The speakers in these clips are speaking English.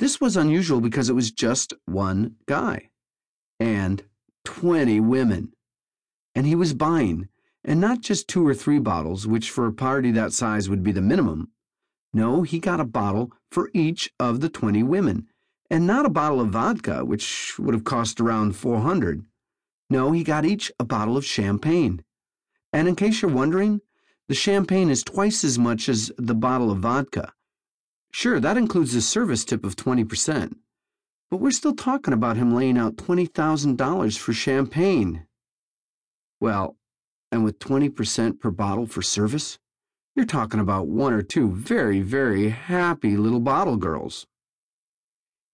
This was unusual because it was just one guy and 20 women. And he was buying, and not just two or three bottles, which for a party that size would be the minimum. No, he got a bottle for each of the 20 women, and not a bottle of vodka, which would have cost around 400. No, he got each a bottle of champagne. And in case you're wondering, the champagne is twice as much as the bottle of vodka. Sure, that includes a service tip of 20%. But we're still talking about him laying out $20,000 for champagne. Well, and with 20% per bottle for service, you're talking about one or two very, very happy little bottle girls.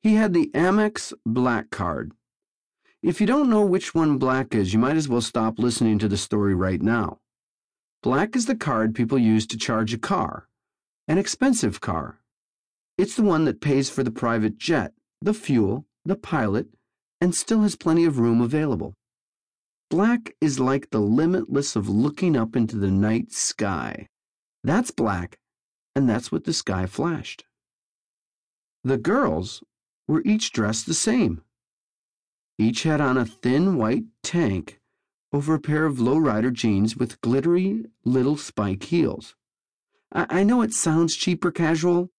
He had the Amex Black Card. If you don't know which one black is, you might as well stop listening to the story right now. Black is the card people use to charge a car, an expensive car. It's the one that pays for the private jet, the fuel, the pilot, and still has plenty of room available. Black is like the limitless of looking up into the night sky. That's black, and that's what the sky flashed. The girls were each dressed the same. Each had on a thin white tank over a pair of lowrider jeans with glittery little spike heels. I, I know it sounds cheap or casual.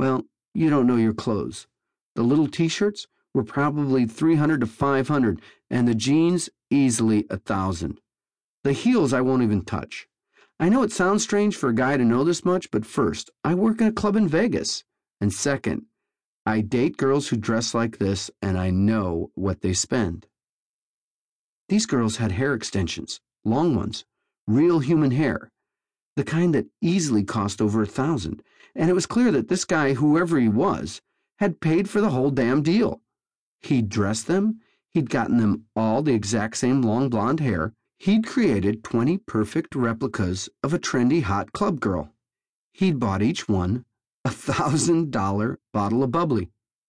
Well, you don't know your clothes. The little t-shirts were probably 300 to 500 and the jeans easily a thousand. The heels I won't even touch. I know it sounds strange for a guy to know this much, but first, I work in a club in Vegas. And second, I date girls who dress like this and I know what they spend. These girls had hair extensions, long ones, real human hair, the kind that easily cost over a thousand, and it was clear that this guy, whoever he was, had paid for the whole damn deal. He'd dressed them, he'd gotten them all the exact same long blonde hair, he'd created 20 perfect replicas of a trendy hot club girl. He'd bought each one a thousand dollar bottle of bubbly.